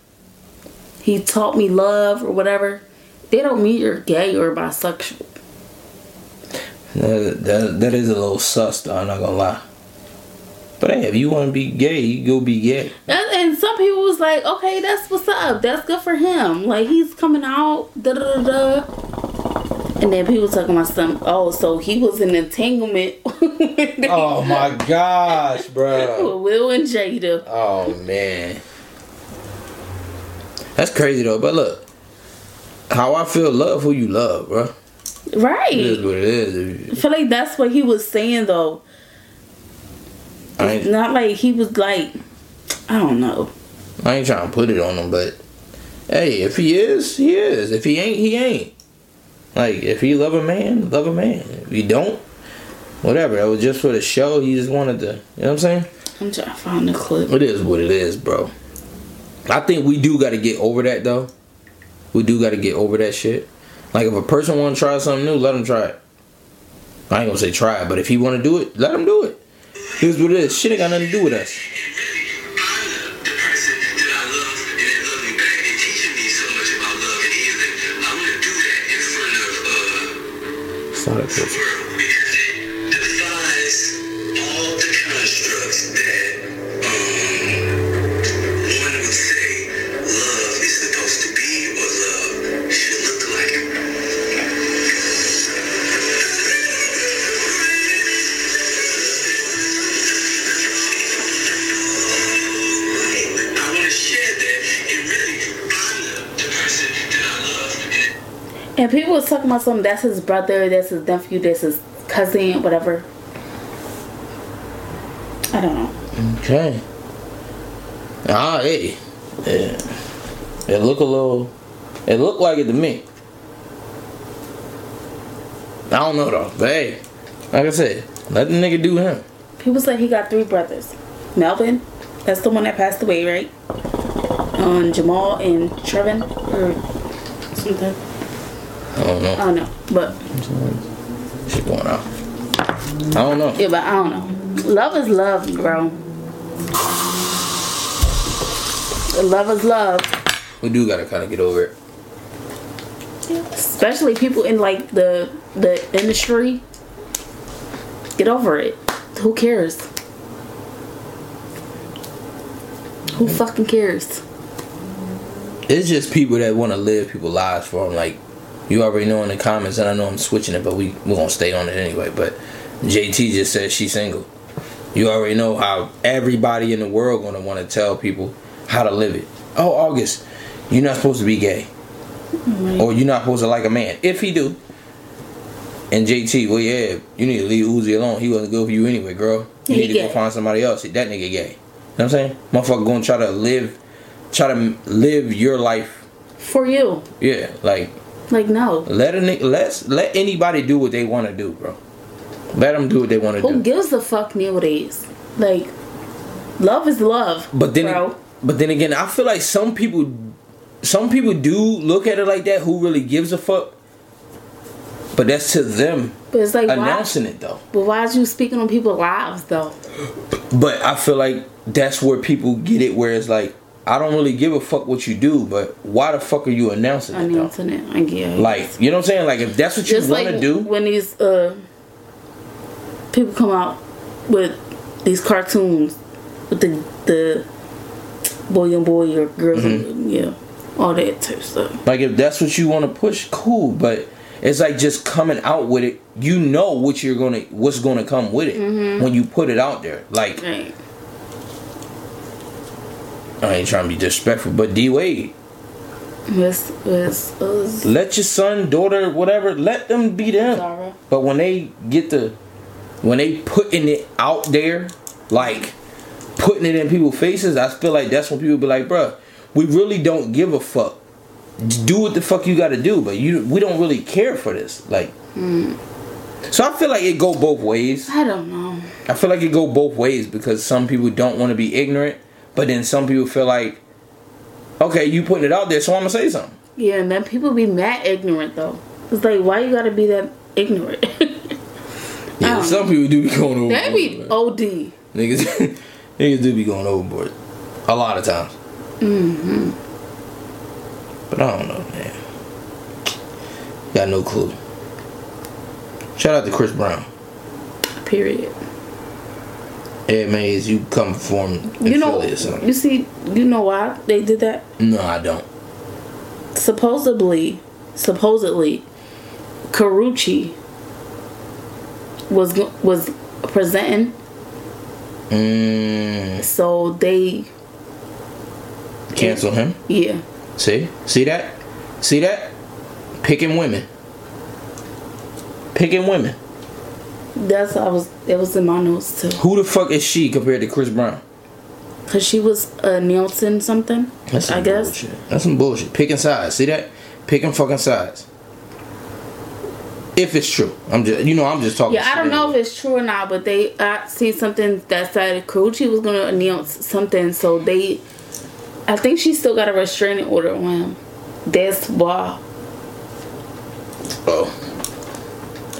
He taught me love or whatever. They don't mean you're gay or bisexual. That, that, that is a little sus though. I'm not gonna lie. But hey, if you want to be gay, you go be gay. And, and some people was like, okay, that's what's up. That's good for him. Like he's coming out. Da da da da. And then people talking about some. Oh, so he was in entanglement (laughs) Oh my gosh, bro. Will and Jada. Oh man, that's crazy though. But look, how I feel, love who you love, bro. It is Right. what it is. I feel like that's what he was saying though. It's Not like he was like, I don't know. I ain't trying to put it on him, but hey, if he is, he is. If he ain't, he ain't. Like if he love a man, love a man. If he don't, whatever. That was just for the show. He just wanted to. You know what I'm saying? I'm trying to find the clip. It is what it is, bro. I think we do got to get over that though. We do got to get over that shit. Like if a person want to try something new, let him try it. I ain't gonna say try it, but if he want to do it, let him do it. Here's what it is. Shit ain't got nothing to do with us. Saw that And people was talking about something. That's his brother. That's his nephew. That's his cousin. Whatever. I don't know. Okay. Ah, hey. Yeah. It look a little. It looked like it to me. I don't know though, but hey, like I said, let the nigga do him. People say he got three brothers. Melvin, that's the one that passed away, right? Um, Jamal and Trevin or something. I don't know. I don't know, but Shit going out. I don't know. yeah, but I don't know. Love is love, bro. Love is love. We do gotta kind of get over it. Especially people in like the the industry. Get over it. Who cares? Who fucking cares? It's just people that want to live people's lives for them. Like you already know in the comments, and I know I'm switching it, but we we gonna stay on it anyway. But JT just said she's single. You already know how everybody in the world gonna want to tell people how to live it. Oh, August, you're not supposed to be gay, mm-hmm. or you're not supposed to like a man. If he do, and JT, well, yeah, you need to leave Uzi alone. He wasn't good for you anyway, girl. You He need to go find somebody else. That nigga gay. You know what I'm saying? Motherfucker gonna try to live, try to live your life. For you. Yeah, like Like no. let a let's let anybody do what they want to do, bro. Let them do what they want to do. Who gives a fuck nowadays? Like, love is love. But then, bro. but then again, I feel like some people, some people do look at it like that. Who really gives a fuck? But that's to them but it's like why? announcing it though. But why is you speaking on people's lives though? But I feel like that's where people get it. Where it's like, I don't really give a fuck what you do, but why the fuck are you announcing it? Announcing it, I guess. Like, you know what I'm saying? Like, if that's what you want like to do, when these uh people come out with these cartoons with the the boy and boy or girls Mm-hmm. and yeah, all that type stuff. Like if that's what you want to push, cool. But it's like just coming out with it. You know what you're gonna, what's gonna come with it Mm-hmm. when you put it out there. Like Right. I ain't trying to be disrespectful, but D Wade, It's, it's, it's let your son, daughter, whatever, let them be them. Zaya. But when they get the, when they putting it out there, like putting it in people's faces, I feel like that's when people be like, bruh, we really don't give a fuck. Do what the fuck you got to do, but you we don't really care for this. Like, hmm. so I feel like it go both ways. I don't know. I feel like it go both ways because some people don't want to be ignorant, but then some people feel like, okay, you putting it out there, so I'm gonna say something. Yeah, and then people be mad ignorant though. It's like why you gotta be that ignorant? (laughs) Yeah, Um, some people do be going overboard. That be. OD. Niggas, (laughs) niggas do be going overboard a lot of times. Mm-hmm. But I don't know, man. Got no clue. Shout out to Chris Brown. Period. Ed Mays, you come from You know, Philly or something. you see, you know why they did that? No, I don't. supposedly, supposedly, Karrueche was was presenting, Mm, so they cancel him. yeah See? See that? See that? Picking women. Picking women. That's I was it was in my notes too Who the fuck is she compared to Chris Brown? because she was announcing something That's some I guess bullshit. That's some bullshit. Picking sides. See that? Picking fucking sides. If it's true, I'm just you know I'm just talking. yeah I don't know anyway. if it's true or not but they I seen something that said Karrueche was gonna announce something so they I think she still got a restraining order on him that's why Oh.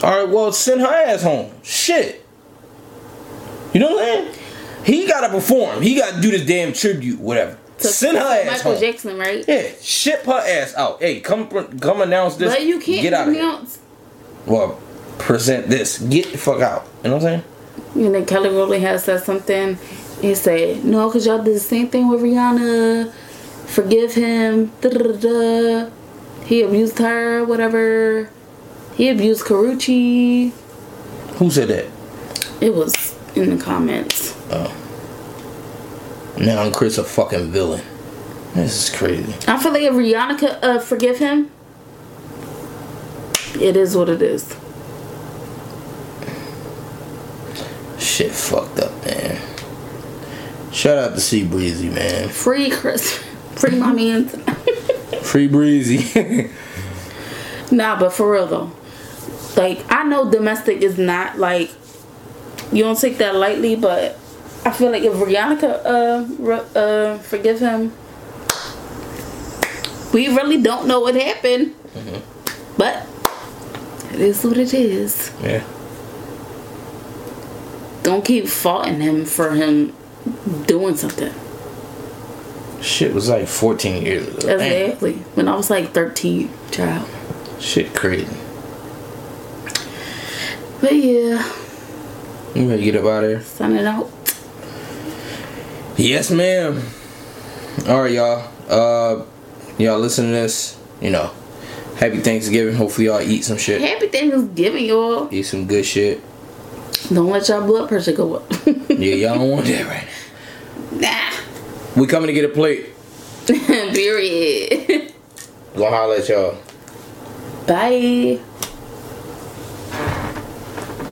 All right. Well, send her ass home. Shit. You know what I'm saying? He gotta perform. He gotta do this damn tribute, whatever. to send her ass Michael home. Jackson right Yeah, ship her ass out. Hey, come come announce this. but you can't get out of here. announce Well, present this. Get the fuck out. You know what I'm saying? And then Kelly Rowland has said something. He said, "No, cause y'all did the same thing with Rihanna. Forgive him. Da, da, da. He abused her. Whatever. He abused Karrueche. Who said that? It was in the comments. Now I'm Chris a fucking villain. This is crazy. I feel like if Rihanna could uh, forgive him, it is what it is. Shit fucked up, man. Shout out to C Breezy, man. Free Chris. (laughs) Free mommy and Free Breezy. (laughs) Nah, but for real though. Like I know domestic is not like you don't take that lightly, but I feel like if Rihanna could uh, uh forgive him, we really don't know what happened. But it is what it is. yeah. Don't keep faulting him for him doing something. Shit was like 14 years ago. Damn. Exactly. When I was like 13, child. Shit crazy. But yeah, You ready to get up out of here? it out. Yes, ma'am. All right, y'all. Uh, y'all listen to this. You know, happy Thanksgiving. Hopefully, y'all eat some shit. Happy Thanksgiving, y'all. Eat some good shit. Don't let y'all blood pressure go up. (laughs) Yeah, y'all don't want that right now. nah. We coming to get a plate. (laughs) Period. Gonna holler at y'all. Bye.